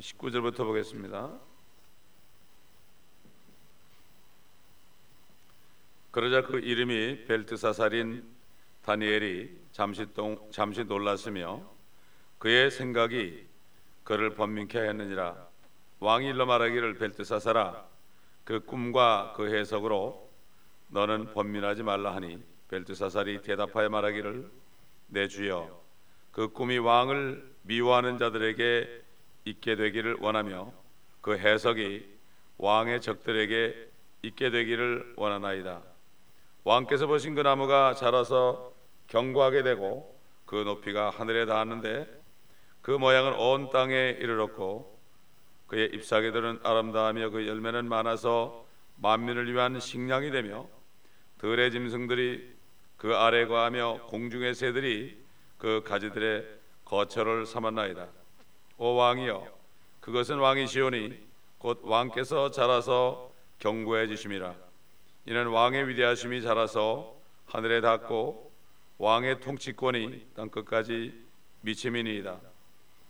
19절부터 보겠습니다. 그러자 그 이름이 벨트사살인 다니엘이 잠시 동, 잠시 놀랐으며 그의 생각이 그를 번민케 하였느니라 왕이 일러 말하기를 벨트사살아 그 꿈과 그 해석으로 너는 번민하지 말라 하니 벨트사살이 대답하여 말하기를 내 주여 그 꿈이 왕을 미워하는 자들에게 있게 되기를 원하며 그 해석이 왕의 적들에게 있게 되기를 원하나이다. 왕께서 보신 그 나무가 자라서 견고하게 되고 그 높이가 하늘에 닿았는데 그 모양은 온 땅에 이르렀고 그의 잎사귀들은 아름다우며 그 열매는 많아서 만민을 위한 식량이 되며 들의 짐승들이 그 아래 거하며 공중의 새들이 그 가지들의 거처를 삼았나이다. 오 왕이여 그것은 왕이시오니 곧 왕께서 자라서 경고해 주심이라. 이는 왕의 위대하심이 자라서 하늘에 닿고 왕의 통치권이 땅 끝까지 미침이니이다.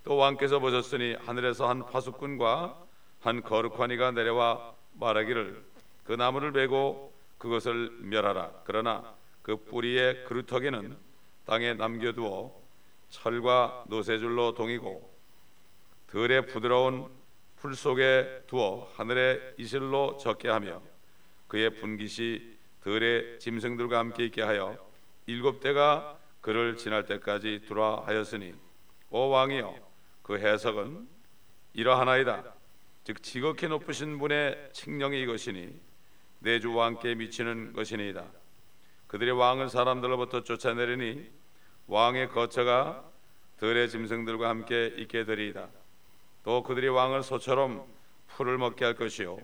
또 왕께서 보셨으니 하늘에서 한 파수꾼과 한 거룩한 이가 내려와 말하기를 그 나무를 베고 그것을 멸하라. 그러나 그 뿌리의 그루터기는 땅에 남겨두어 철과 노새줄로 동이고 들의 부드러운 풀 속에 두어 하늘의 이슬로 적게 하며 그의 분깃이 들의 짐승들과 함께 있게 하여 일곱 대가 그를 지날 때까지 두라 하였으니 오 왕이여 그 해석은 이러하나이다. 즉 지극히 높으신 분의 칙령이 이것이니 내 주와 함께 미치는 것이니이다. 그들의 왕을 사람들로부터 쫓아내리니 왕의 거처가 들의 짐승들과 함께 있게 되리이다 또 그들이 왕을 소처럼 풀을 먹게 할 것이요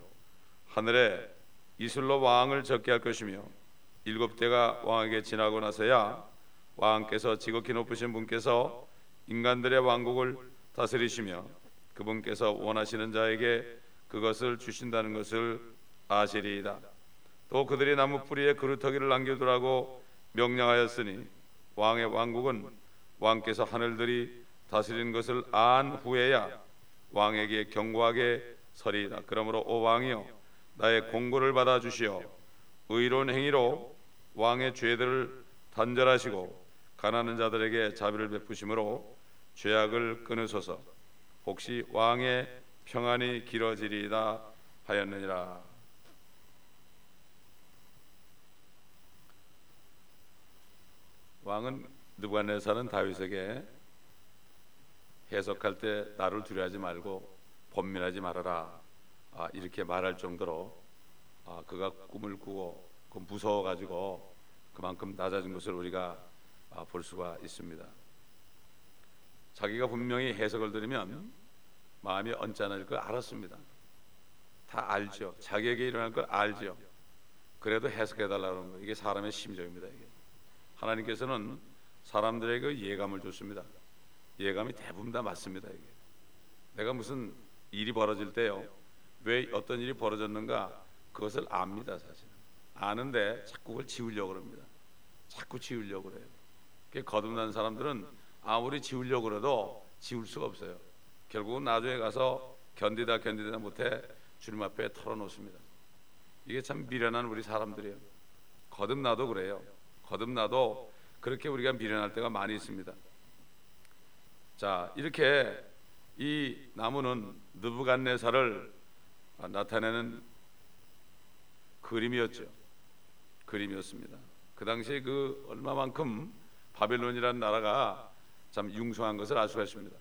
하늘에 이슬로 왕을 적게 할 것이며 일곱 대가 왕에게 지나고 나서야 왕께서 지극히 높으신 분께서 인간들의 왕국을 다스리시며 그분께서 원하시는 자에게 그것을 주신다는 것을 아시리이다. 또 그들이 나무 뿌리에 그루터기를 남겨두라고 명령하였으니 왕의 왕국은 왕께서 하늘들이 다스리는 것을 안 후에야 왕에게 경고하게 서리이다. 그러므로 오 왕이여 나의 공고를 받아 주시어 의로운 행위로 왕의 죄들을 단절하시고 가난한 자들에게 자비를 베푸심으로 죄악을 끊으소서. 혹시 왕의 평안이 길어지리이다 하였느니라. 왕은 느부갓네살은 다윗에게 해석할 때 나를 두려워하지 말고 번민하지 말아라 아, 이렇게 말할 정도로 아, 그가 꿈을 꾸고 그 무서워 가지고 그만큼 낮아진 것을 우리가 아, 볼 수가 있습니다. 자기가 분명히 해석을 들으면 마음이 언짢을 걸 알았습니다. 다 알죠. 자기에게 일어날 걸 알죠. 그래도 해석해 달라는 거 이게 사람의 심정입니다. 이게 하나님께서는 사람들에게 예감을 줬습니다. 예감이 대부분 다 맞습니다. 이게. 내가 무슨 일이 벌어질 때요. 왜 어떤 일이 벌어졌는가 그것을 압니다, 사실. 아는데 자꾸 그걸 지우려고 합니다. 자꾸 지우려고 그래요. 거듭난 사람들은 아무리 지우려고 그래도 지울 수가 없어요. 결국은 나중에 가서 견디다 견디다 못해 주님 앞에 털어놓습니다. 이게 참 미련한 우리 사람들이에요. 거듭나도 그래요. 거듭나도 그렇게 우리가 미련할 때가 많이 있습니다. 자 이렇게 이 나무는 느부갓네살을 나타내는 그림이었죠. 그림이었습니다. 그 당시에 그 얼마만큼 바벨론이라는 나라가 참 융성한 것을 알 수가 있습니다.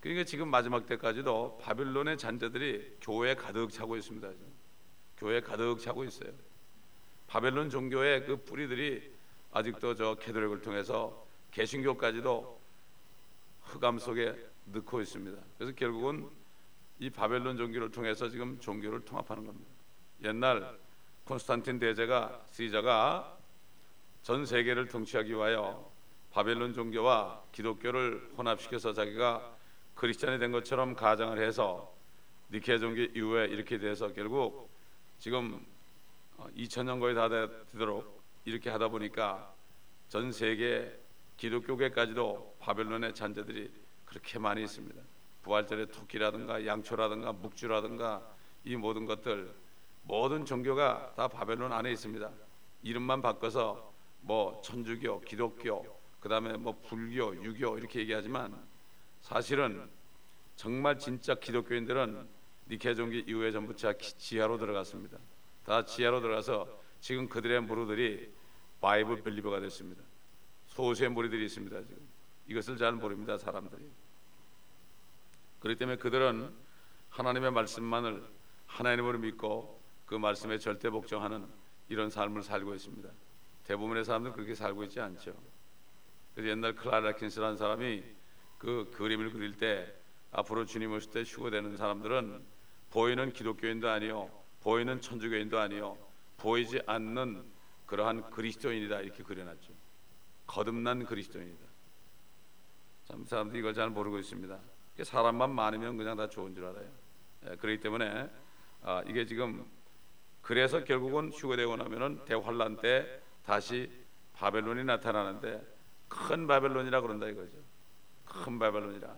그러니까 지금 마지막 때까지도 바벨론의 잔재들이 교회에 가득 차고 있습니다. 교회에 가득 차고 있어요. 바벨론 종교의 그 뿌리들이 아직도 저 캐도릭을 통해서 개신교까지도 흑암 속에 넣고 있습니다. 그래서 결국은 이 바벨론 종교를 통해서 지금 종교를 통합하는 겁니다. 옛날 콘스탄틴 대제가 시자가 전 세계를 통치하기 위하여 바벨론 종교와 기독교를 혼합시켜서 자기가 크리스천이 된 것처럼 가정을 해서 니케 종교 이후에 이렇게 돼서 결국 지금 2000년 거의 다 되도록 이렇게 하다 보니까 전 세계 기독교계까지도 바벨론의 잔재들이 그렇게 많이 있습니다. 부활절에 토끼라든가 양초라든가 묵주라든가 이 모든 것들 모든 종교가 다 바벨론 안에 있습니다. 이름만 바꿔서 뭐 천주교, 기독교, 그다음에 뭐 불교, 유교 이렇게 얘기하지만 사실은 정말 진짜 기독교인들은 니케 종기 이후에 전부 다 지하로 들어갔습니다. 다 지하로 들어가서 지금 그들의 무리들이 바이블 빌리버가 됐습니다. 소수의 무리들이 있습니다. 지금 이것을 잘 모릅니다 사람들이. 그렇기 때문에 그들은 하나님의 말씀만을 하나님으로 믿고 그 말씀에 절대 복종하는 이런 삶을 살고 있습니다. 대부분의 사람들은 그렇게 살고 있지 않죠. 그래서 옛날 클라라 킨스라는 사람이 그 그림을 그릴 때 앞으로 주님 오실 때 휴거되는 사람들은 보이는 기독교인도 아니요, 보이는 천주교인도 아니요, 보이지 않는 그러한 그리스도인이다 이렇게 그려놨죠. 거듭난 그리스도인이다. 참 사람들이 이걸 잘 모르고 있습니다. 사람만 많으면 그냥 다 좋은 줄 알아요. 예, 그렇기 때문에 아, 이게 지금 그래서 결국은 휴거되고 나면은 대환란 때 다시 바벨론이 나타나는데 큰 바벨론이라 그런다 이거죠. 큰 바벨론이라.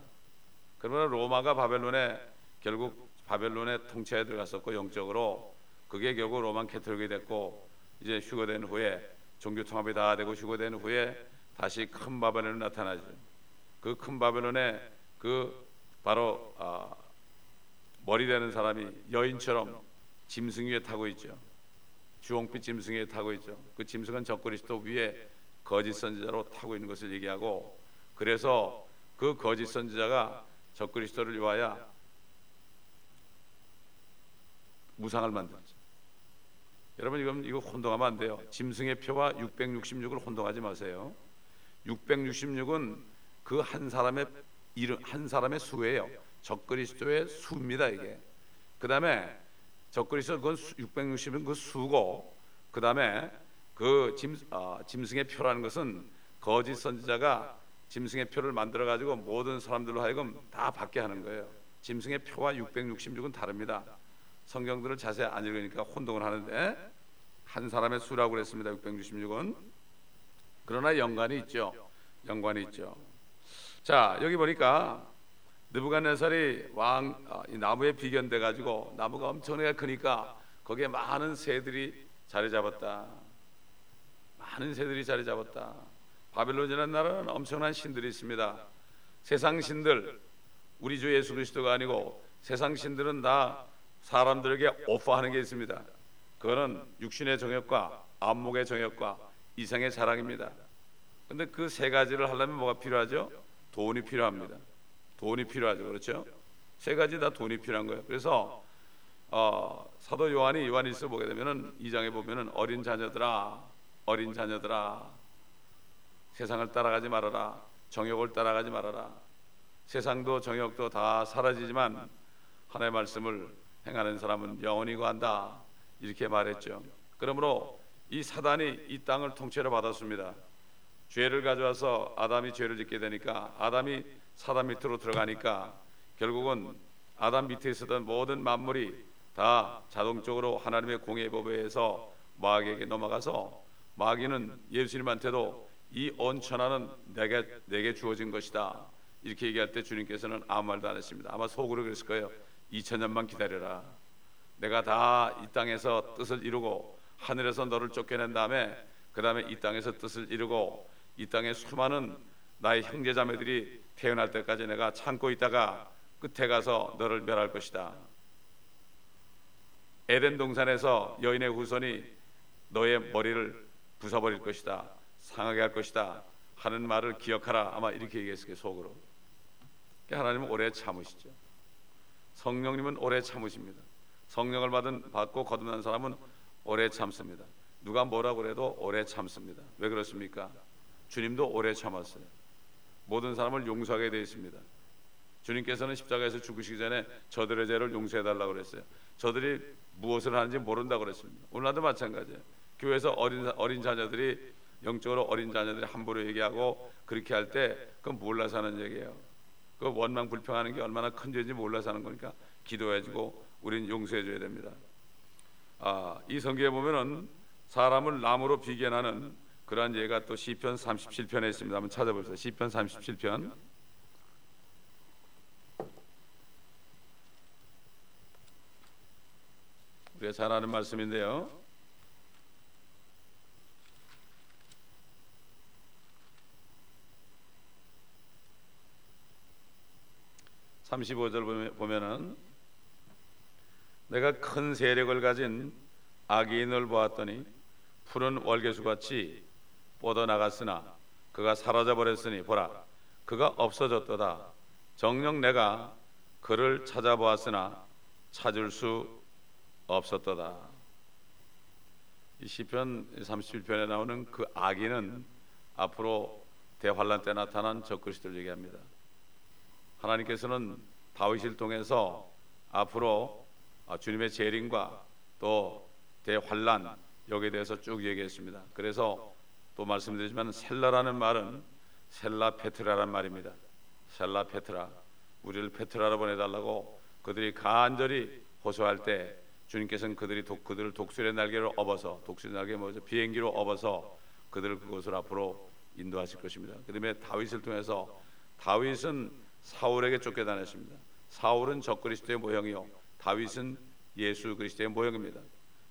그러나 로마가 바벨론에 결국 바벨론의 통치에 들어갔었고 영적으로 그게 결국 로만 캐톨릭이 됐고 이제 휴거된 후에 종교 통합이 다 되고 휴거된 후에 다시 큰 바벨론이 나타나죠. 그 큰 바벨론에 그 바로 아, 머리 되는 사람이 여인처럼 짐승 위에 타고 있죠. 주홍빛 짐승 위에 타고 있죠. 그 짐승은 적그리스도 위에 거짓 선지자로 타고 있는 것을 얘기하고 그래서 그 거짓 선지자가 적그리스도를 위하여 무상을 만들죠. 여러분 이건 이거 혼동하면 안 돼요. 짐승의 표와 666을 혼동하지 마세요. 666은 그 한 사람의 이름 한 사람의 수예요. 적그리스도의 수입니다 이게. 그 다음에 적그리스도 그건 660은 그 수고 그 다음에 그 짐, 어, 짐승의 표라는 것은 거짓 선지자가 짐승의 표를 만들어 가지고 모든 사람들로 하여금 다 받게 하는 거예요. 짐승의 표와 666은 다릅니다. 성경들을 자세히 안 읽으니까 혼동을 하는데 한 사람의 수라고 그랬습니다. 666은 그러나 연관이 있죠. 연관이 있죠. 자 여기 보니까 느부갓네살이 왕 아, 나무에 비견돼 가지고 나무가 엄청나게 크니까 거기에 많은 새들이 자리 잡았다. 많은 새들이 자리 잡았다. 바벨론이라는 나라는 엄청난 신들이 있습니다. 세상 신들 우리 주 예수 그리스도가 아니고 세상 신들은 다 사람들에게 오퍼하는 게 있습니다. 그거는 육신의 정욕과 안목의 정욕과 이상의 자랑입니다. 근데 그 세 가지를 하려면 뭐가 필요하죠? 돈이 필요합니다. 돈이 필요하죠. 그렇죠? 세 가지 다 돈이 필요한 거예요. 그래서 어, 사도 요한이 요한일서 보게 되면은 2장에 보면은 어린 자녀들아 어린 자녀들아 세상을 따라가지 말아라. 정욕을 따라가지 말아라. 세상도 정욕도 다 사라지지만 하나님의 말씀을 행하는 사람은 영원히 거한다. 이렇게 말했죠. 그러므로 이 사단이 이 땅을 통째로 받았습니다. 죄를 가져와서 아담이 죄를 짓게 되니까 아담이 사단 밑으로 들어가니까 결국은 아담 밑에 있었던 모든 만물이 다 자동적으로 하나님의 공의 법에 의해서 마귀에게 넘어가서 마귀는 예수님한테도 이 온천하는 내게 내게 주어진 것이다. 이렇게 얘기할 때 주님께서는 아무 말도 안 했습니다. 아마 속으로 그랬을 거예요. 2000년만 기다려라. 내가 다 이 땅에서 뜻을 이루고 하늘에서 너를 쫓겨낸 다음에 그 다음에 이 땅에서 뜻을 이루고 이 땅에 수많은 나의 형제 자매들이 태어날 때까지 내가 참고 있다가 끝에 가서 너를 멸할 것이다. 에덴 동산에서 여인의 후손이 너의 머리를 부숴버릴 것이다. 상하게 할 것이다. 하는 말을 기억하라. 아마 이렇게 얘기했을 게 속으로. 하나님은 오래 참으시죠. 성령님은 오래 참으십니다. 성령을 받은 받고 거듭난 사람은 오래 참습니다. 누가 뭐라고 그래도 오래 참습니다. 왜 그렇습니까? 주님도 오래 참았어요. 모든 사람을 용서하게 되어 있습니다. 주님께서는 십자가에서 죽으시기 전에 저들의 죄를 용서해 달라고 그랬어요. 저들이 무엇을 하는지 모른다고 그랬습니다. 오늘도 마찬가지예요. 교회에서 어린 어린 자녀들이 영적으로 어린 자녀들이 함부로 얘기하고 그렇게 할 때 그건 몰라서 하는 얘기예요. 그 원망 불평하는 게 얼마나 큰 죄인지 몰라서 하는 거니까 기도해주고 우린 용서해줘야 됩니다. 아, 이 성경에 보면은 사람을 나무로 비견하는 그러한 예가 또 시편 37편에 있습니다. 한번 찾아봅시다. 시편 37편. 우리가 잘 아는 말씀인데요. 35절 보면은 내가 큰 세력을 가진 악인을 보았더니 푸른 월계수같이 뻗어나갔으나 그가 사라져 버렸으니 보라 그가 없어졌도다. 정녕 내가 그를 찾아보았으나 찾을 수 없었도다. 이 시편 31편에 나오는 그 악인은 앞으로 대환란 때 나타난 적그리스도를 얘기합니다 하나님께서는 다윗을 통해서 앞으로 주님의 재림과 또 대환란 여기에 대해서 쭉 얘기했습니다. 그래서 또 말씀드리지만 셀라라는 말은 셀라 페트라란 말입니다. 셀라 페트라 우리를 페트라로 보내달라고 그들이 간절히 호소할 때 주님께서는 그들이 독, 그들을 독수리의 날개로 업어서 독수리 날개 뭐죠 비행기로 업어서 그들을 그곳을 앞으로 인도하실 것입니다. 그다음에 다윗을 통해서 다윗은 사울에게 쫓겨다녔습니다. 사울은 적그리스도의 모형이요 다윗은 예수 그리스도의 모형입니다.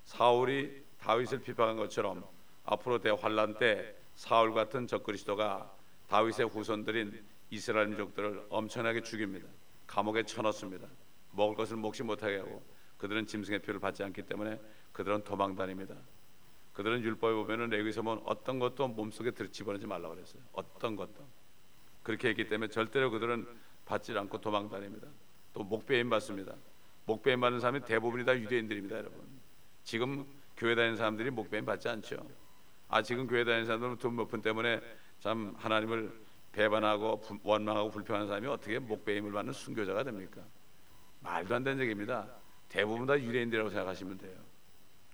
사울이 다윗을 비판한 것처럼 앞으로 대환란 때 사울 같은 적그리스도가 다윗의 후손들인 이스라엘 민족들을 엄청나게 죽입니다. 감옥에 쳐넣습니다. 먹을 것을 먹지 못하게 하고 그들은 짐승의 표를 받지 않기 때문에 그들은 도망다닙니다. 그들은 율법에 보면은 레위서 보면 어떤 것도 몸속에 들집어넣지 말라고 그랬어요. 어떤 것도. 그렇게 했기 때문에 절대로 그들은 받지 않고 도망다닙니다. 또 목배임 받습니다. 목배임 받는 사람이 대부분이 다 유대인들입니다, 여러분. 지금 교회 다니는 사람들이 목배임 받지 않죠. 아 지금 교회 다니는 사람들은 돈 몇 푼 때문에 참 하나님을 배반하고 원망하고 불평하는 사람이 어떻게 목배임을 받는 순교자가 됩니까? 말도 안 되는 얘기입니다. 대부분 다 유대인들이라고 생각하시면 돼요.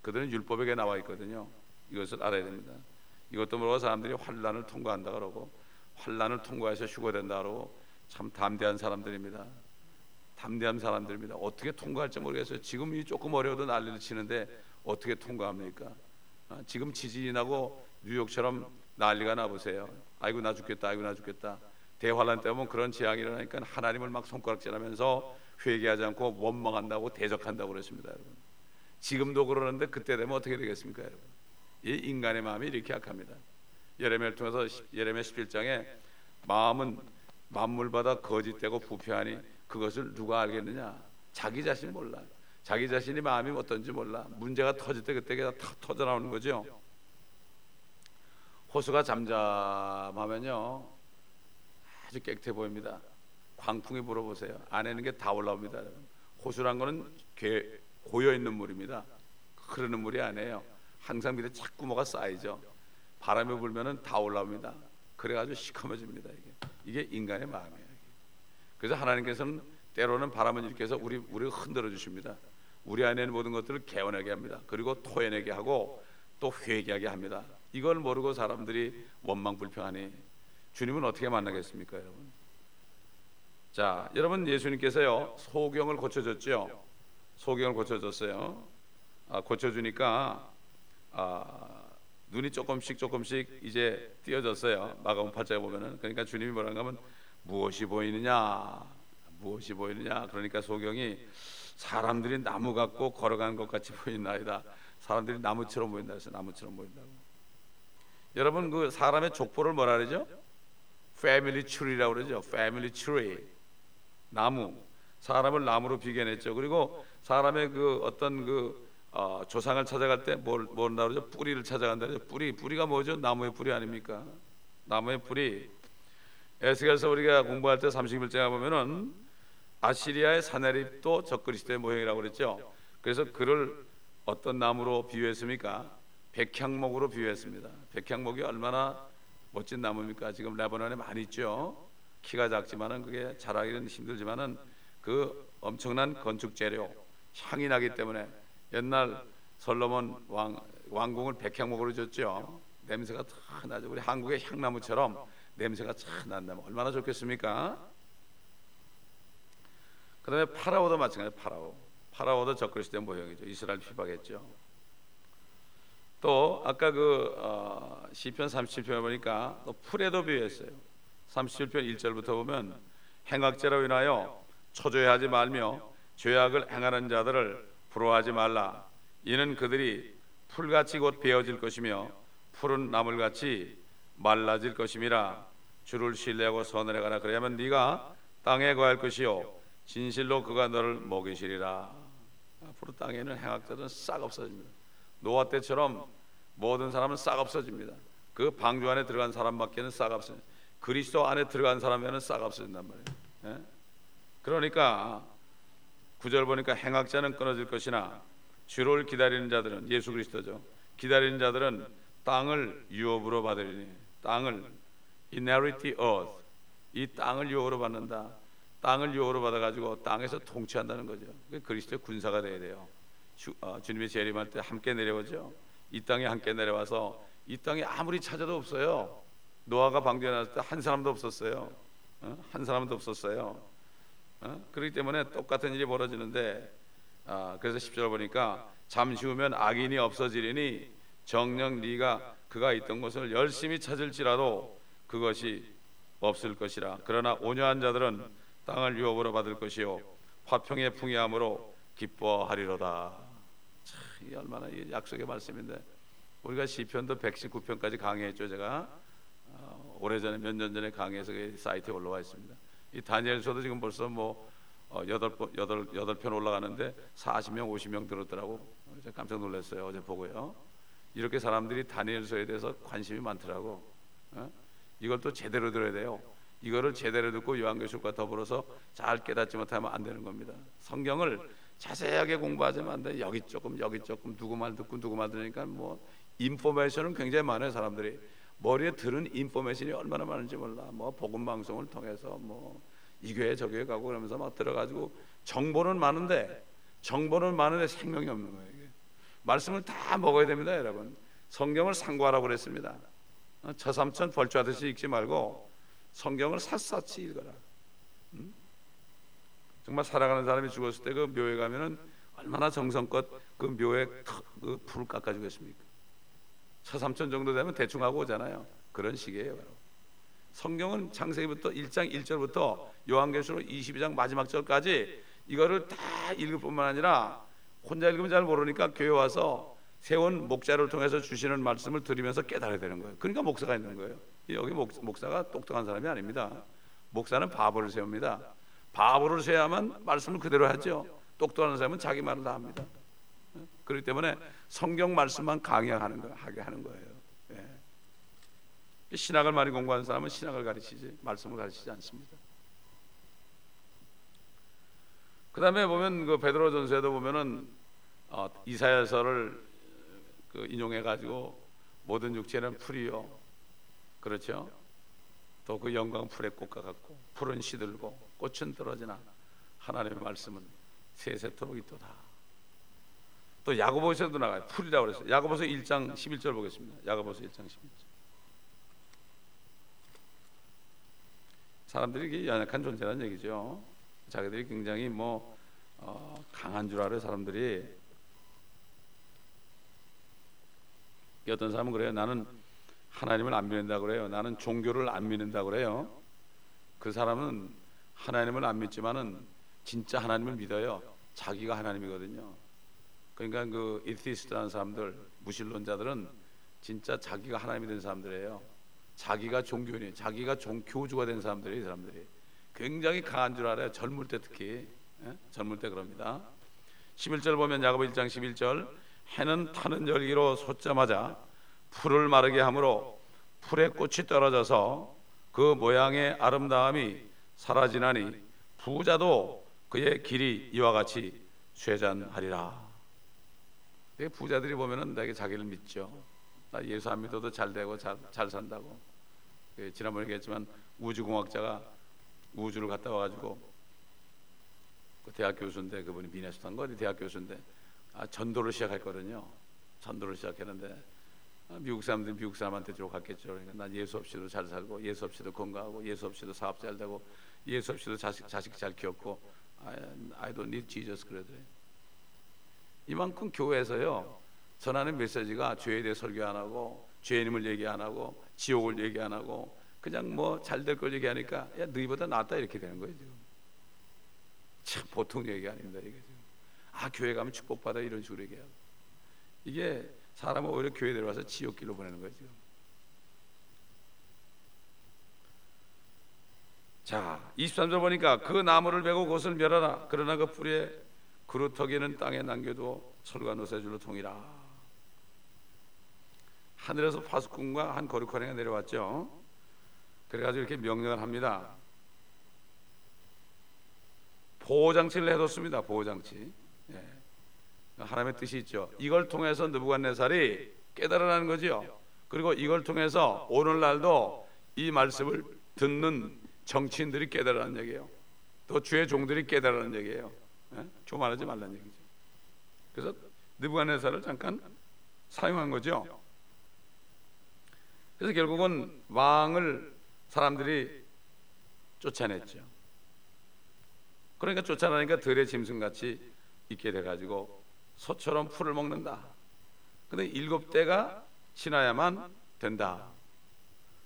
그들은 율법에 나와 있거든요. 이것을 알아야 됩니다. 이것도 모르고 사람들이 환란을 통과한다 그러고 환란을 통과해서 휴거된다 그러고 참 담대한 사람들입니다. 담대한 사람들입니다. 어떻게 통과할지 모르겠어요. 지금이 조금 어려워도 난리를 치는데 어떻게 통과합니까? 아, 지금 지진이 나고 뉴욕처럼 난리가 나 보세요. 아이고 나 죽겠다. 아이고 나 죽겠다. 대환란 때문에 그런 재앙이 일어나니까 하나님을 막 손가락질하면서 회개하지 않고 원망한다고 대적한다고 그랬습니다, 여러분. 지금도 그러는데 그때 되면 어떻게 되겠습니까, 여러분? 이 인간의 마음이 이렇게 약합니다. 예레미야를 통해서 예레미야 11장에 마음은 만물마다 거짓되고 부패하니 그것을 누가 알겠느냐? 자기 자신 몰라. 자기 자신이 마음이 어떤지 몰라. 문제가 터질 때 그때 다 터져 나오는 거죠. 호수가 잠잠하면요 아주 깨끗해 보입니다. 광풍이 불어보세요. 안에는 게 다 올라옵니다. 호수란 거는 고여 있는 물입니다. 흐르는 물이 아니에요. 항상 밑에 자꾸 뭐가 쌓이죠. 바람이 불면은 다 올라옵니다. 그래가지고 시커머집니다. 이게 이게 인간의 마음이에요. 그래서 하나님께서는 때로는 바람을 일으켜서 우리 우리를 흔들어 주십니다. 우리 안에 있는 모든 것들을 개원하게 합니다. 그리고 토해내게 하고 또 회개하게 합니다. 이걸 모르고 사람들이 원망 불평하니 주님은 어떻게 만나겠습니까, 여러분? 자, 여러분 예수님께서요 소경을 고쳐줬죠. 소경을 고쳐줬어요. 아, 고쳐주니까 아, 눈이 조금씩 조금씩 이제 띄어졌어요. 마가음 8장에 보면은 그러니까 주님이 뭐라고 하면 무엇이 보이느냐 무엇이 보이느냐 그러니까 소경이 사람들이 나무 같고 걸어가는 것 같이 보이나이다. 사람들이 나무처럼 보인다 해서 나무처럼 보인다고. 여러분 그 사람의 족보를 뭐라 그러죠? family tree라고 그러죠. family tree. 나무. 사람을 나무로 비견했죠. 그리고 사람의 그 어떤 그 어, 조상을 찾아갈 때뭘 뭐라 그러죠? 뿌리를 찾아간다 그러죠. 뿌리 뿌리가 뭐죠? 나무의 뿌리 아닙니까? 나무의 뿌리. 에스겔서 우리가 공부할 때 31장에 보면은 아시리아의 사내립도 적그리스도의 모형이라고 그랬죠. 그래서 그를 어떤 나무로 비유했습니까? 백향목으로 비유했습니다. 백향목이 얼마나 멋진 나무입니까? 지금 레바논에 많이 있죠. 키가 작지만은 그게 자라기는 힘들지만은 그 엄청난 건축 재료 향이 나기 때문에 옛날 솔로몬 왕 왕궁을 백향목으로 줬죠. 냄새가 다 나죠. 우리 한국의 향나무처럼 냄새가 참 난다면 얼마나 좋겠습니까? 그다음에 파라오도 마찬가지 파라오. 파라오도 적그리스도의 모형이죠. 이스라엘 피박했죠. 또 아까 그 어, 시편 37편에 보니까 또 풀에도 비유했어요. 37편 1절부터 보면 행악죄로 인하여 초조해하지 말며 죄악을 행하는 자들을 부러워하지 말라. 이는 그들이 풀같이 곧 베어질 것이며 푸른 나물같이 말라질 것임이라. 주를 신뢰하고 선을 해가라. 그래야만 네가 땅에 거할 것이요 진실로 그가 너를 먹이시리라. 앞으로 땅에는 행악자들은 싹 없어집니다. 노아 때처럼 모든 사람은 싹 없어집니다. 그 방주 안에 들어간 사람밖에는 싹 없어요 그리스도 안에 들어간 사람에는 싹 없어진단 말이에요. 예? 그러니까 구절 보니까 행악자는 끊어질 것이나 주를 기다리는 자들은 예수 그리스도죠. 기다리는 자들은 땅을 유업으로 받으리니 땅을 inherit the earth 이 땅을 유업으로 받는다. 땅을 유업으로 받아 가지고 땅에서 통치한다는 거죠. 그리스도의 군사가 돼야 돼요. 주, 어, 주님의 재림할 때 함께 내려오죠. 이 땅에 함께 내려와서 이 땅에 아무리 찾아도 없어요. 노아가 방주에 나왔을 때 한 사람도 없었어요. 어? 한 사람도 없었어요. 어? 그렇기 때문에 똑같은 일이 벌어지는데 아, 그래서 10절 보니까 잠시 후면 악인이 없어지리니 정녕 네가 그가 있던 곳을 열심히 찾을지라도 그것이 없을 것이라. 그러나 온유한 자들은 땅을 유업으로 받을 것이요 화평의 풍요함으로 기뻐하리로다. 참, 이 얼마나 약속의 말씀인데. 우리가 시편도 119편까지 강의했죠 제가. 어, 오래전에 몇 년 전에 강의해서 그 사이트에 올라와 있습니다 이 다니엘서도 지금 벌써 뭐 어, 여덟 여덟 여덟 편 올라가는데 40명 50명 들었더라고. 깜짝 놀랐어요. 어제 보고요. 이렇게 사람들이 다니엘서에 대해서 관심이 많더라고. 어? 이걸 또 제대로 들어야 돼요. 이거를 제대로 듣고 요한계시록과 더불어서 잘 깨닫지 못하면 안 되는 겁니다. 성경을 자세하게 공부하지만 안 돼. 여기 조금 여기 조금 누구 말 듣고 누구 말 들으니까 뭐 인포메이션은 굉장히 많아요 사람들이 머리에 들은 인포메이션이 얼마나 많은지 몰라 뭐 복음 방송을 통해서 뭐 이 교회 저 교회 가고 그러면서 막 들어가지고 정보는 많은데 정보는 많은데 생명이 없는 거예요 이게. 말씀을 다 먹어야 됩니다 여러분 성경을 상고하라고 그랬습니다 어, 처삼천 벌주하듯이 읽지 말고 성경을 샅샅이 읽어라 음? 정말 살아가는 사람이 죽었을 때 그 묘에 가면은 얼마나 정성껏 그 묘에 그 불을 깎아주겠습니까? 처삼천 정도 되면 대충 하고 오잖아요. 그런 식이에요. 성경은 창세기부터 1장 1절부터 요한계시록 22장 마지막 절까지 이거를 다 읽을 뿐만 아니라 혼자 읽으면 잘 모르니까 교회 와서 세운 목자를 통해서 주시는 말씀을 들으면서 깨달아야 되는 거예요. 그러니까 목사가 있는 거예요. 여기 목, 목사가 똑똑한 사람이 아닙니다. 목사는 바보를 세웁니다. 바보를 세야만 말씀을 그대로 하죠. 똑똑한 사람은 자기 말을 다 합니다. 그렇기 때문에 성경 말씀만 강의하는 거 하게 하는 거예요. 예. 신학을 많이 공부하는 사람은 신학을 가르치지 말씀을 가르치지 않습니다. 그다음에 보면 그 베드로전서에도 보면은 어, 이사야서를 그 인용해 가지고 모든 육체는 풀이요. 그렇죠? 또 그 영광 풀의 꽃과 같고 풀은 시들고 꽃은 떨어지나 하나님의 말씀은 세세토록 있도다. 또 야고보서도 나가요. 풀이라고 그랬어요. 야고보서 1장 11절 보겠습니다. 야고보서 1장 11절. 사람들이 연약한 존재라는 얘기죠. 자기들이 굉장히 뭐 어, 강한 줄 알아요. 사람들이 어떤 사람은 그래요. 나는 하나님을 안 믿는다 그래요. 나는 종교를 안 믿는다 그래요. 그 사람은 하나님을 안 믿지만은 진짜 하나님을 믿어요. 자기가 하나님이거든요. 그러니까 그 이티스트라는 사람들, 무신론자들은 진짜 자기가 하나님이 된 사람들이에요. 자기가 종교인이에요. 자기가 종 교주가 된 사람들이 사람들이 굉장히 강한 줄 알아요. 젊을 때 특히 예? 젊을 때 그럽니다. 11절 보면 야고보 1장 11절 해는 타는 열기로 솟자마자 풀을 마르게 하므로 풀에 꽃이 떨어져서 그 모양의 아름다움이 사라지나니 부자도 그의 길이 이와 같이 쇠잔하리라. 부자들이 보면은 내게 자기를 믿죠. 나 예수 안 믿어도 잘 되고 잘, 잘 산다고. 그 지난번에 얘기했지만 우주공학자가 우주를 갔다 와가지고 그 대학 교수인데 그분이 미네소타인가 어디 대학 교수인데 아, 전도를 시작했거든요. 전도를 시작했는데 아, 미국 사람들이 미국 사람한테 주로 갔겠죠. 그러니까 난 예수 없이도 잘 살고 예수 없이도 건강하고 예수 없이도 사업 잘 되고 예수 없이도 자식 자식 잘 키웠고 I, I don't need Jesus 그러더래. 이만큼 교회에서요 전하는 메시지가 죄에 대해 설교 안 하고 죄님을 얘기 안 하고 지옥을 얘기 안 하고 그냥 뭐 잘 될 걸 얘기하니까 야 너희보다 낫다 이렇게 되는 거예요 지금. 참 보통 얘기 아닙니다 이게 지금. 아 교회 가면 축복받아 이런 식으로 얘기하고 이게 사람을 오히려 교회 들어와서 지옥길로 보내는 거죠. 자, 23절 보니까 그 나무를 베고 그것을 멸하라. 그러나 그 뿌리에 그루터기는 땅에 남겨도 철과 노새줄로 통이라. 하늘에서 파수꾼과 한 거룩하니가 내려왔죠. 그래가지고 이렇게 명령을 합니다. 보호장치를 해뒀습니다. 보호장치. 예. 하나님의 뜻이 있죠. 이걸 통해서 느부갓네살이 깨달아나는 거죠. 그리고 이걸 통해서 오늘날도 이 말씀을 듣는 정치인들이 깨달아는 얘기예요. 또 주의 종들이 깨달아는 얘기예요. 예? 교만하지 말라는 얘기죠. 그래서 느부갓네살을 잠깐 사용한 거죠. 그래서 결국은 왕을 사람들이 쫓아냈죠. 그러니까 쫓아나니까 들의 짐승같이 있게 돼가지고 소처럼 풀을 먹는다. 근데 일곱 대가 지나야만 된다.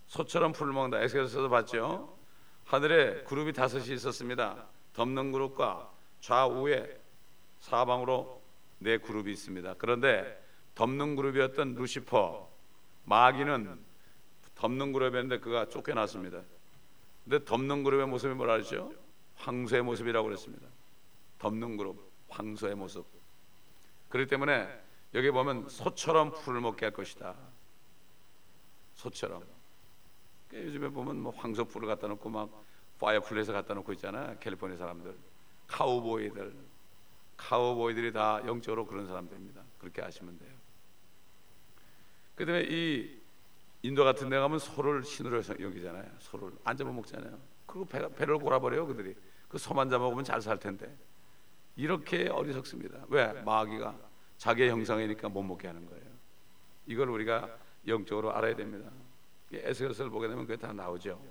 소처럼 풀을 먹는다. 에스겔서도 봤죠. 하늘에 그룹이 다섯이 있었습니다. 덮는 그룹과 좌우에 사방으로 네 그룹이 있습니다. 그런데 덮는 그룹이었던 루시퍼 마귀는 덮는 그룹이었는데 그가 쫓겨났습니다. 근데 덮는 그룹의 모습이 뭐라 하죠? 황소의 모습이라고 그랬습니다. 덮는 그룹, 황소의 모습. 그렇기 때문에 여기 보면 소처럼 풀을 먹게 할 것이다. 소처럼. 요즘에 보면 뭐 황소 뿔을 갖다 놓고 막 fireplace 갖다 놓고 있잖아. 캘리포니아 사람들, 카우보이들, 카우보이들이 다 영적으로 그런 사람들입니다. 그렇게 아시면 돼요. 그다음에 이 인도 같은 데 가면 소를 신으로 여기잖아요. 소를 안 잡아먹잖아요. 그리고 배, 배를 골아버려요 그들이. 그 소만 잡아먹으면 잘 살 텐데. 이렇게 어리석습니다. 왜? 마귀가 자기의 형상이니까 못 먹게 하는 거예요. 이걸 우리가 영적으로 알아야 됩니다. 에스겔서를 보게 되면 그게 다 나오죠.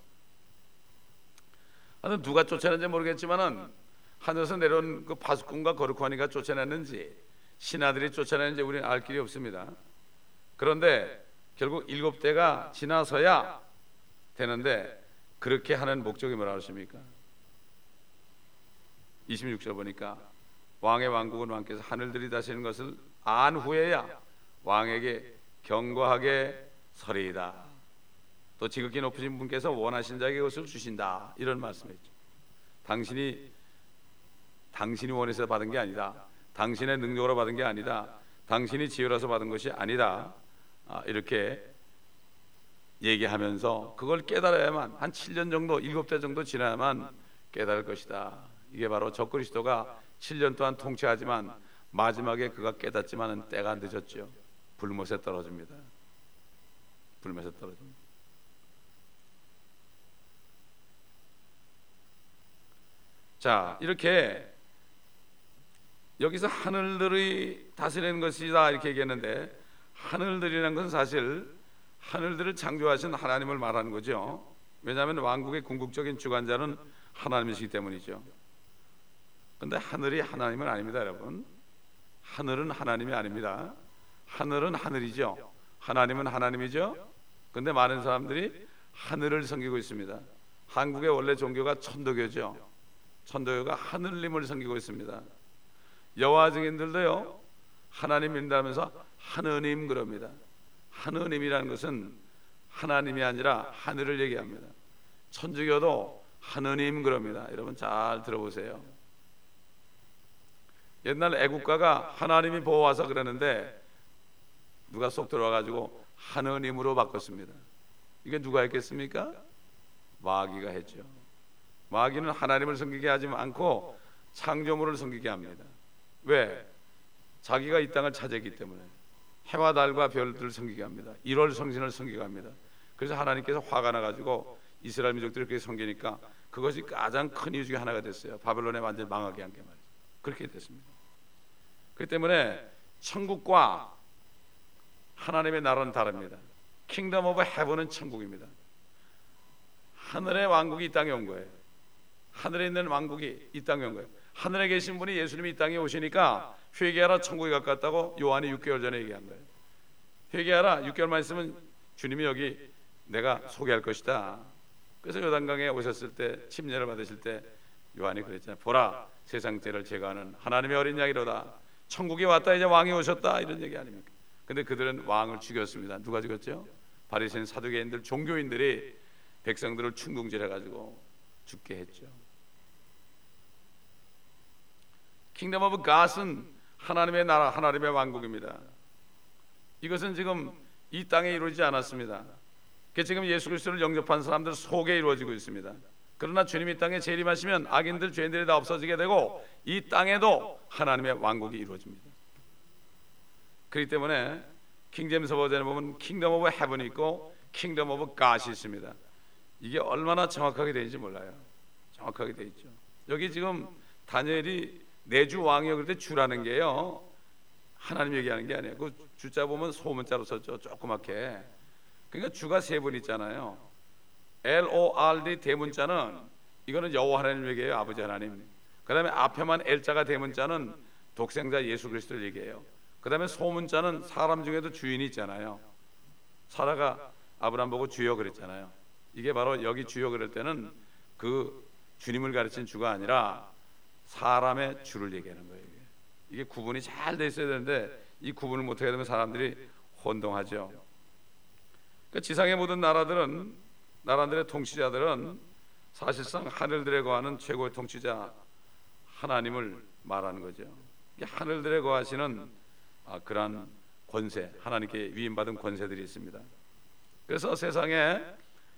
하여튼 누가 쫓아냈는지 모르겠지만은 하늘에서 내려온 그 파수꾼과 거룩하니가 쫓아냈는지 신하들이 쫓아냈는지 우리는 알 길이 없습니다. 그런데 결국 일곱 대가 지나서야 되는데 그렇게 하는 목적이 뭐라 하십니까? 26절 보니까 왕의 왕국은 왕께서 하늘들이 다시는 것을 안 후에야 왕에게 경고하게 서리이다. 또 지극히 높으신 분께서 원하신 자에게 그것을 주신다. 이런 말씀이죠. 당신이 당신이 원해서 받은 게 아니다. 당신의 능력으로 받은 게 아니다. 당신이 지혜라서 받은 것이 아니다. 아, 이렇게 얘기하면서 그걸 깨달아야만 한 7년 정도, 7대 정도 지나야만 깨달을 것이다. 이게 바로 적그리스도가 7년 동안 통치하지만 마지막에 그가 깨닫지만은 때가 늦었죠. 불못에 떨어집니다. 불못에 떨어집니다. 자, 이렇게 여기서 하늘들이 다스리는 것이다 이렇게 얘기했는데 하늘들이라는 것은 사실 하늘들을 창조하신 하나님을 말하는 거죠. 왜냐하면 왕국의 궁극적인 주관자는 하나님이시기 때문이죠. 근데 하늘이 하나님은 아닙니다, 여러분. 하늘은 하나님이 아닙니다. 하늘은 하늘이죠. 하나님은 하나님이죠. 근데 많은 사람들이 하늘을 섬기고 있습니다. 한국의 원래 종교가 천도교죠. 천도교가 하늘님을 섬기고 있습니다. 여호와 증인들도요. 하나님 믿는다면서 하느님 그럽니다. 하느님이라는 것은 하나님이 아니라 하늘을 얘기합니다. 천주교도 하느님 그럽니다. 여러분 잘 들어보세요. 옛날 애국가가 하나님이 보호하사 그러는데 누가 쏙 들어와 가지고 하느님으로 바꿨습니다. 이게 누가 했겠습니까? 마귀가 했죠. 마귀는 하나님을 섬기게 하지 않고 창조물을 섬기게 합니다. 왜? 자기가 이 땅을 차지했기 때문에 해와 달과 별들을 섬기게 합니다. 1월 성신을 섬기게 합니다. 그래서 하나님께서 화가 나가지고 이스라엘 민족들이 그렇게 섬기니까 그것이 가장 큰 이유 중에 하나가 됐어요. 바벨론에 완전 망하게 한 게 말이죠. 그렇게 됐습니다. 그렇기 때문에 천국과 하나님의 나라는 다릅니다. kingdom of heaven은 천국입니다. 하늘의 왕국이 이 땅에 온 거예요. 하늘에 있는 왕국이 이 땅에 온 거예요. 하늘에 계신 분이 예수님이 이 땅에 오시니까 회개하라 천국이 가깝다고 요한이 6개월 전에 얘기한 거예요. 회개하라 6개월만 있으면 주님이 여기 내가 소개할 것이다. 그래서 요단강에 오셨을 때 침례를 받으실 때 요한이 그랬잖아요. 보라 세상 죄를 제거하는 하나님의 어린 양이로다. 천국이 왔다 이제 왕이 오셨다 이런 얘기 아닙니까? 근데 그들은 왕을 죽였습니다. 누가 죽였죠? 바리새인 사두개인들 종교인들이 백성들을 충동질해 가지고 죽게 했죠. kingdom of God은 하나님의 나라, 하나님의 왕국입니다. 이것은 지금 이 땅에 이루어지지 않았습니다. 그 지금 예수 그리스도를 영접한 사람들 속에 이루어지고 있습니다. 그러나 주님이 땅에 재림하시면 악인들 죄인들이 다 없어지게 되고 이 땅에도 하나님의 왕국이 이루어집니다. 그렇기 때문에 킹제임스 버전에 보면 kingdom of heaven이 있고 kingdom of God이 있습니다. 이게 얼마나 정확하게 되는지 몰라요. 정확하게 돼 있죠. 여기 지금 다니엘이 내 주 왕이여 그때 주라는 게요. 하나님 얘기하는 게 아니에요. 그 주자 보면 소문자로 썼죠. 조그맣게. 그러니까 주가 세분 있잖아요. L O R D 대문자는 이거는 여호와 하나님 얘기해요. 아버지 하나님. 그다음에 앞에만 L자가 대문자는 독생자 예수 그리스도를 얘기해요. 그다음에 소문자는 사람 중에도 주인이 있잖아요. 사라가 아브람 보고 주여 그랬잖아요. 이게 바로 여기 주여 그럴 때는 그 주님을 가르친 주가 아니라 사람의 주를 얘기하는 거예요. 이게 구분이 잘 돼 있어야 되는데 이 구분을 못하게 되면 사람들이 혼동하죠. 그러니까 지상의 모든 나라들은 나라들의 통치자들은 사실상 하늘들에 거하는 최고의 통치자 하나님을 말하는 거죠. 하늘들에 거하시는 아, 그러한 권세, 하나님께 위임받은 권세들이 있습니다. 그래서 세상에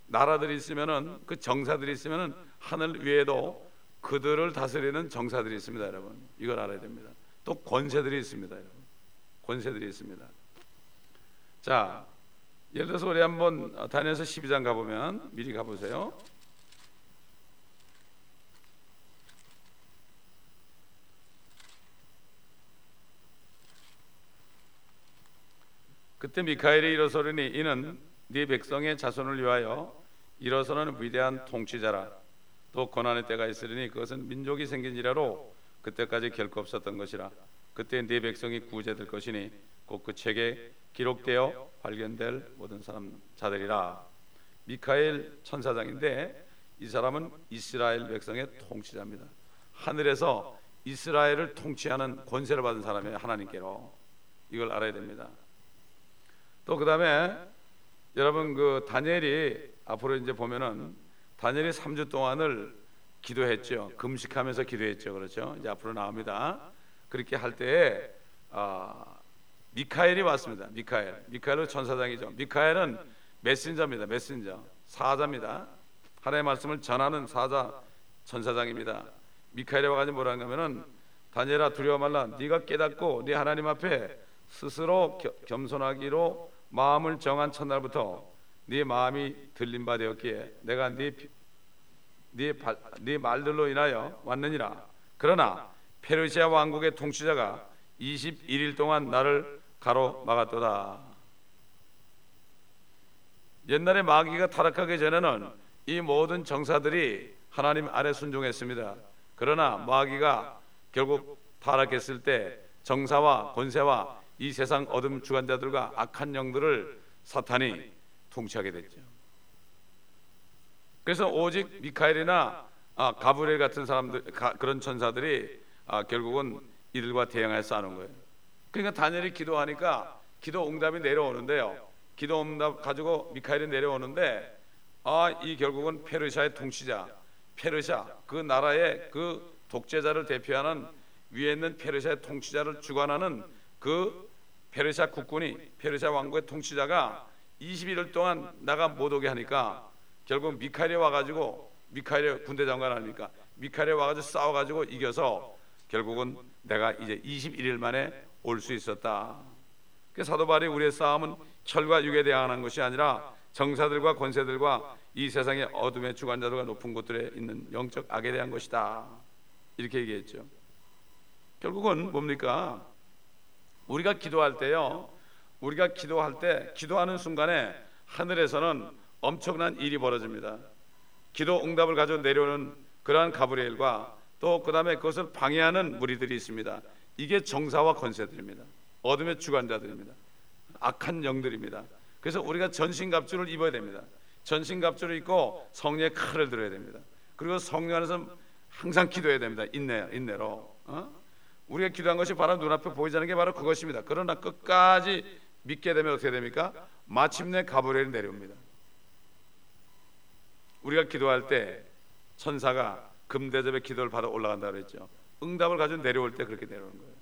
나라들이 있으면은 그 정사들이 있으면은 하늘 위에도 그들을 다스리는 정사들이 있습니다, 여러분. 이걸 알아야 됩니다. 또 권세들이 있습니다, 여러분. 권세들이 있습니다. 자, 예를 들어서 우리 한번 다니엘서 12장 가보면 미리 가보세요. 그때 미카엘이 일어서리니 이는 네 백성의 자손을 위하여 일어서는 위대한 통치자라 또 고난의 때가 있으리니 그것은 민족이 생긴 지라로 그때까지 결코 없었던 것이라. 그때 네 백성이 구제될 것이니 곧 그 책에 기록되어 발견될 모든 사람 자들이라. 미카엘 천사장인데 이 사람은 이스라엘 백성의 통치자입니다. 하늘에서 이스라엘을 통치하는 권세를 받은 사람이 하나님께로 이걸 알아야 됩니다. 또 그다음에 여러분 그 다니엘이 앞으로 이제 보면은 다니엘이 3주 동안을 기도했죠. 금식하면서 기도했죠. 그렇죠? 이제 앞으로 나옵니다. 그렇게 할 때에 아, 미카엘이 왔습니다. 미카엘. 미카엘은 천사장이죠. 미카엘은 메신저입니다. 메신저. 사자입니다. 하나님의 말씀을 전하는 사자 천사장입니다. 미카엘이 와가지고 뭐라 하면은 다니엘아 두려워 말라. 네가 깨닫고 네 하나님 앞에 스스로 겸손하기로 마음을 정한 첫날부터 네 마음이 들린 바 되었기에 내가 네, 네, 네 말들로 인하여 왔느니라. 그러나 페르시아 왕국의 통치자가 21일 동안 나를 가로막았도다. 옛날에 마귀가 타락하기 전에는 이 모든 정사들이 하나님 아래 순종했습니다. 그러나 마귀가 결국 타락했을 때 정사와 권세와 이 세상 어둠 주관자들과 악한 영들을 사탄이 통치하게 됐죠. 그래서 오직 미카엘이나 아, 가브리엘 같은 사람들 가, 그런 천사들이 아, 결국은 이들과 대항해 싸는 거예요. 그러니까 다니엘이 기도하니까 기도 응답이 내려오는데요. 기도 응답 가지고 미카엘이 내려오는데 아, 이 결국은 페르시아의 통치자 페르시아 그 나라의 그 독재자를 대표하는 위에 있는 페르시아의 통치자를 주관하는 그 페르시아 국군이 페르시아 왕국의 통치자가 21일 동안 나가 못 오게 하니까 결국 미카엘이 와가지고 미카엘이 군대 장관 아닙니까? 미카엘이 와가지고 싸워가지고 이겨서 결국은 내가 이제 21일 만에 올 수 있었다. 그 사도 바울이 우리의 싸움은 혈과 육에 대항하는 것이 아니라 정사들과 권세들과 이 세상의 어둠의 주관자들과 높은 곳들에 있는 영적 악에 대한 것이다. 이렇게 얘기했죠. 결국은 뭡니까? 우리가 기도할 때요. 우리가 기도할 때 기도하는 순간에 하늘에서는 엄청난 일이 벌어집니다. 기도 응답을 가져 내려오는 그러한 가브리엘과 또 그다음에 그것을 방해하는 무리들이 있습니다. 이게 정사와 권세들입니다. 어둠의 주관자들입니다. 악한 영들입니다. 그래서 우리가 전신갑주를 입어야 됩니다. 전신갑주를 입고 성령의 칼을 들어야 됩니다. 그리고 성령 안에서 항상 기도해야 됩니다. 인내, 인내로. 어? 우리가 기도한 것이 바로 눈앞에 보이지 않는 게 바로 그것입니다. 그러나 끝까지 믿게 되면 어떻게 됩니까? 마침내 가브리엘이 내려옵니다. 우리가 기도할 때 천사가 금대접의 기도를 받아 올라간다 그랬죠. 응답을 가지고 내려올 때 그렇게 내려오는 거예요.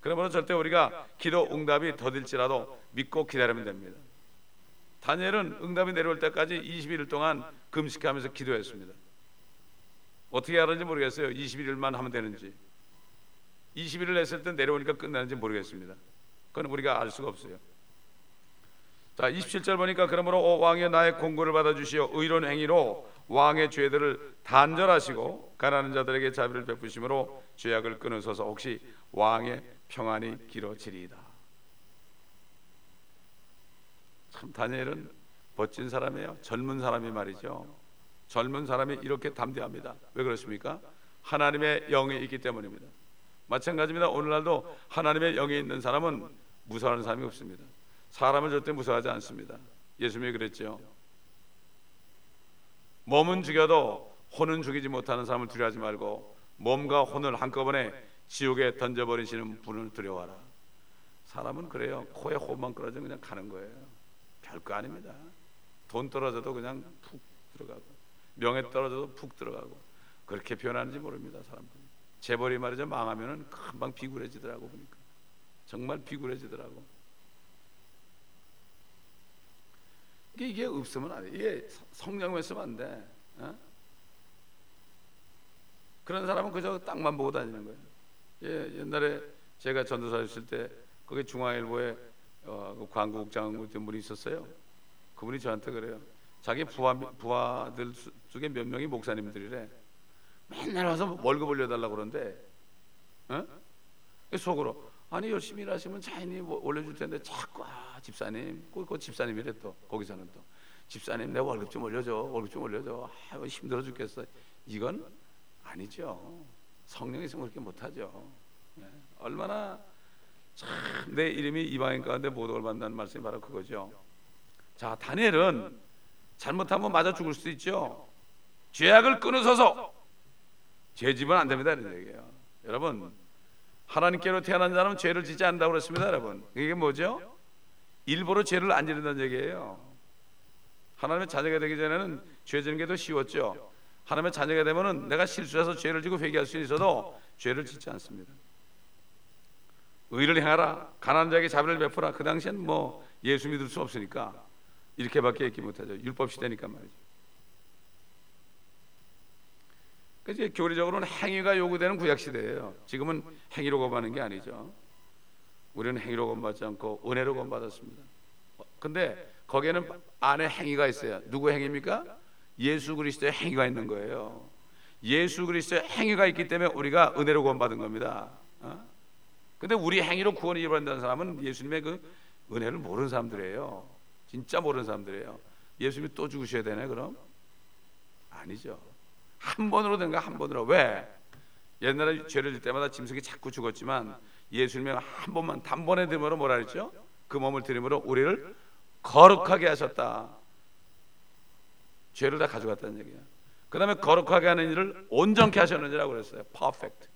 그러므로 절대 우리가 기도 응답이 더딜지라도 믿고 기다리면 됩니다. 다니엘은 응답이 내려올 때까지 21일 동안 금식하면서 기도했습니다. 어떻게 하는지 모르겠어요. 21일만 하면 되는지. 21일 했을 때 내려오니까 끝나는지 모르겠습니다. 그건 우리가 알 수가 없어요. 자, 27절 보니까 그러므로 오 왕의 나의 공고를 받아 주시어 의로운 행위로 왕의 죄들을 단절하시고 가난한 자들에게 자비를 베푸심으로 죄악을 끊으소서 혹시 왕의 평안이 길어지리이다. 참 다니엘은 멋진 사람이에요. 젊은 사람이 말이죠. 젊은 사람이 이렇게 담대합니다. 왜 그렇습니까? 하나님의 영이 있기 때문입니다. 마찬가지입니다. 오늘날도 하나님의 영이 있는 사람은 무서워하는 사람이 없습니다. 사람을 절대 무서워하지 않습니다. 예수님이 그랬죠. 몸은 죽여도 혼은 죽이지 못하는 사람을 두려워하지 말고 몸과 혼을 한꺼번에 지옥에 던져버리시는 분을 두려워하라. 사람은 그래요. 코에 혼만 끌어져 그냥 가는 거예요. 별거 아닙니다. 돈 떨어져도 그냥 푹 들어가고 명예 떨어져도 푹 들어가고 그렇게 표현하는지 모릅니다. 사람들. 재벌이 말이죠 망하면은 금방 비굴해지더라고 보니까 정말 비굴해지더라고. 이게, 없으면 안 돼. 이게 성령이 있으면 안 돼. 어? 그런 사람은 그저 땅만 보고 다니는 거예요. 예, 옛날에 제가 전도사 있을 때 거기 중앙일보에 어, 그 광고국장 같은 분이 있었어요. 그분이 저한테 그래요. 자기 부하 부하들 중에 몇 명이 목사님들이래. 맨날 와서 월급 올려달라고 그러는데, 어? 속으로 아니 열심히 일하시면 자인이 뭐 올려줄 텐데 자꾸 아, 집사님, 그, 그 집사님이래 또 거기서는 또 집사님 내 월급 좀 올려줘, 월급 좀 올려줘. 아, 힘들어 죽겠어. 이건 아니죠. 성령이 있으면 그렇게 못하죠. 네. 얼마나 참 내 이름이 이방인 가운데 모독을 받는다는 말씀이 바로 그거죠. 자, 다니엘은 잘못하면 맞아 죽을 수도 있죠. 죄악을 끊으소서. 죄 집은 안 됩니다. 이런 얘기예요. 여러분, 하나님께로 태어난 자는 죄를 짓지 않는다고 그랬습니다, 여러분. 이게 뭐죠? 일부러 죄를 안 지른다는 얘기예요. 하나님의 자녀가 되기 전에는 죄 지는 게 더 쉬웠죠. 하나님의 자녀가 되면은 내가 실수해서 죄를 지고 회개할 수 있어도 죄를 짓지 않습니다. 의를 행하라. 가난한 자에게 자비를 베푸라. 그 당시엔 뭐 예수 믿을 수 없으니까 이렇게밖에 얘기 못하죠. 율법 시대니까 말이죠. 그래서 교리적으로는 행위가 요구되는 구약 시대예요. 지금은 행위로 구원받는 게 아니죠. 우리는 행위로 구원받지 않고 은혜로 구원받았습니다. 근데 거기에는 안에 행위가 있어요. 누구 행위입니까? 예수 그리스도의 행위가 있는 거예요. 예수 그리스도의 행위가 있기 때문에 우리가 은혜로 구원받은 겁니다. 어? 근데 우리 행위로 구원이 이루어진다는 사람은 예수님의 그 은혜를 모르는 사람들이에요. 진짜 모르는 사람들이에요. 예수님이 또 죽으셔야 되네 그럼? 아니죠. 한 번으로 된가 한 번으로 왜? 옛날에 죄를 질 때마다 짐승이 자꾸 죽었지만 예수님이 한 번만 단번에 들으므로 뭐라 그랬죠? 그 몸을 들음으로 우리를 거룩하게 하셨다. 죄를 다 가져갔다는 얘기야. 그 다음에 거룩하게 하는 일을 온전케 하셨느니라고 그랬어요. 퍼펙트.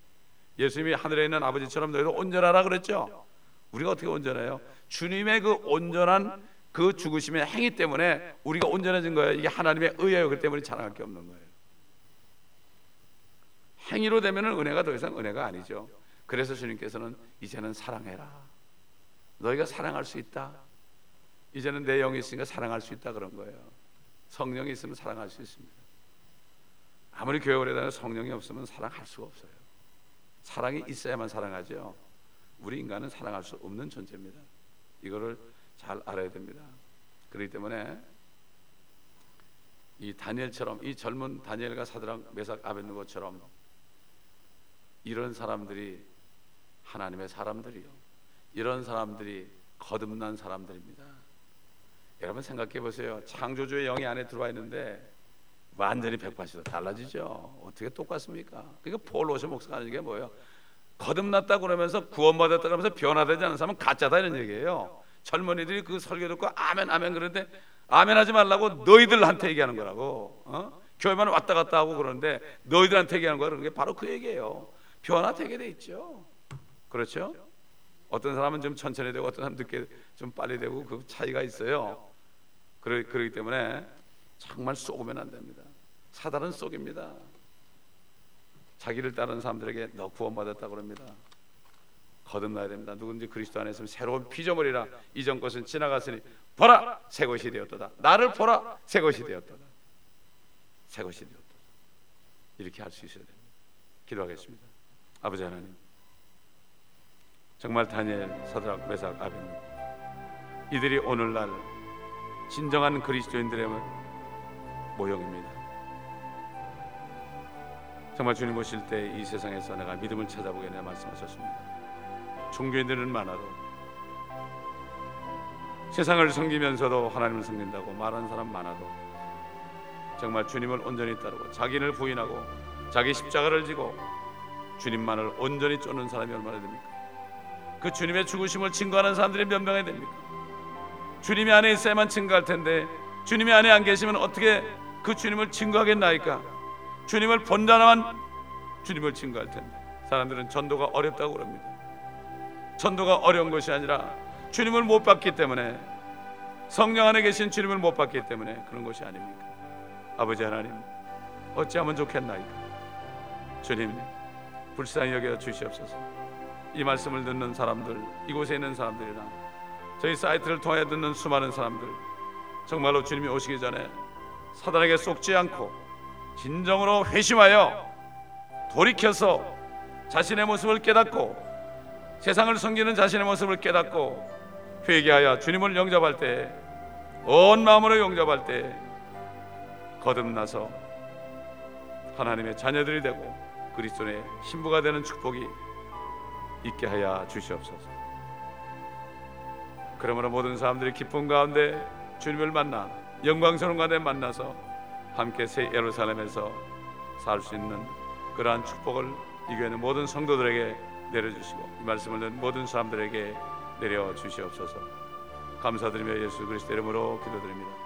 예수님이 하늘에 있는 아버지처럼 너희도 온전하라 그랬죠. 우리가 어떻게 온전해요? 주님의 그 온전한 그 죽으심의 행위 때문에 우리가 온전해진 거예요. 이게 하나님의 의예요. 그 때문에 자랑할 게 없는 거예요. 행위로 되면은 은혜가 더 이상 은혜가 아니죠. 그래서 주님께서는 이제는 사랑해라. 너희가 사랑할 수 있다. 이제는 내 영이 있으니까 사랑할 수 있다 그런 거예요. 성령이 있으면 사랑할 수 있습니다. 아무리 교회 오래 다녀 성령이 없으면 사랑할 수가 없어요. 사랑이 있어야만 사랑하죠. 우리 인간은 사랑할 수 없는 존재입니다. 이거를 잘 알아야 됩니다. 그렇기 때문에 이 다니엘처럼 이 젊은 다니엘과 사드랑 메삭 아벤누고처럼 이런 사람들이 하나님의 사람들이요. 이런 사람들이 거듭난 사람들입니다. 여러분 생각해 보세요. 창조주의 영이 안에 들어와 있는데 완전히 180도 달라지죠. 어떻게 똑같습니까? 그러니까 폴 로시 목사가 하는 게 뭐예요? 거듭났다 그러면서 구원받았다 그러면서 변화되지 않은 사람은 가짜다 이런 얘기예요. 젊은이들이 그 설교 듣고 아멘 아멘 그러는데 아멘 하지 말라고 너희들한테 얘기하는 거라고. 어? 교회만 왔다 갔다 하고 그러는데 너희들한테 얘기하는 거야. 그게 바로 그 얘기예요. 변화되게 돼 있죠. 그렇죠? 어떤 사람은 좀 천천히 되고 어떤 사람은 늦게 좀 빨리 되고 그 차이가 있어요. 그러, 그렇기 때문에 정말 쏘으면 안 됩니다. 사단은 쏘깁니다. 자기를 따르는 사람들에게 너 구원받았다 그럽니다. 거듭나야 됩니다. 누군지 그리스도 안에 있으면 새로운 피조물이라 이전 것은 지나갔으니 보라 새 것이 되었도다. 나를 보라 새 것이 되었도다. 새 것이 되었다. 이렇게 할 수 있어야 됩니다. 기도하겠습니다. 아버지 하나님, 정말 다니엘, 사드락, 메삭, 아벤 이들이 오늘날 진정한 그리스도인들의 모형입니다. 정말 주님 오실 때 이 세상에서 내가 믿음을 찾아보게 내 말씀하셨습니다. 종교인들은 많아도 세상을 섬기면서도 하나님을 섬긴다고 말하는 사람 많아도 정말 주님을 온전히 따르고 자기를 부인하고 자기 십자가를 지고 주님만을 온전히 쫓는 사람이 얼마나 됩니까? 그 주님의 죽으심을 증거하는 사람들이 몇 명이 됩니까? 주님이 안에 있어야만 증거할 텐데 주님이 안에 안 계시면 어떻게 그 주님을 증거하겠나이까? 주님을 본다만 주님을 증거할 텐데 사람들은 전도가 어렵다고 그럽니다. 전도가 어려운 것이 아니라 주님을 못 봤기 때문에 성령 안에 계신 주님을 못 봤기 때문에 그런 것이 아닙니까? 아버지 하나님 어찌하면 좋겠나이까? 주님 불쌍히 여겨 주시옵소서. 이 말씀을 듣는 사람들, 이곳에 있는 사람들이나 저희 사이트를 통해 듣는 수많은 사람들 정말로 주님이 오시기 전에 사단에게 속지 않고 진정으로 회심하여 돌이켜서 자신의 모습을 깨닫고 세상을 섬기는 자신의 모습을 깨닫고 회개하여 주님을 영접할 때 온 마음으로 영접할 때 거듭나서 하나님의 자녀들이 되고 그리스도의 신부가 되는 축복이 있게 하여 주시옵소서. 그러므로 모든 사람들이 기쁨 가운데 주님을 만나 영광스러운 가운데 만나서 함께 새 예루살렘에서 살 수 있는 그러한 축복을 이 교회는 모든 성도들에게 내려주시고 이 말씀을 듣는 모든 사람들에게 내려 주시옵소서. 감사드리며 예수 그리스도 이름으로 기도드립니다.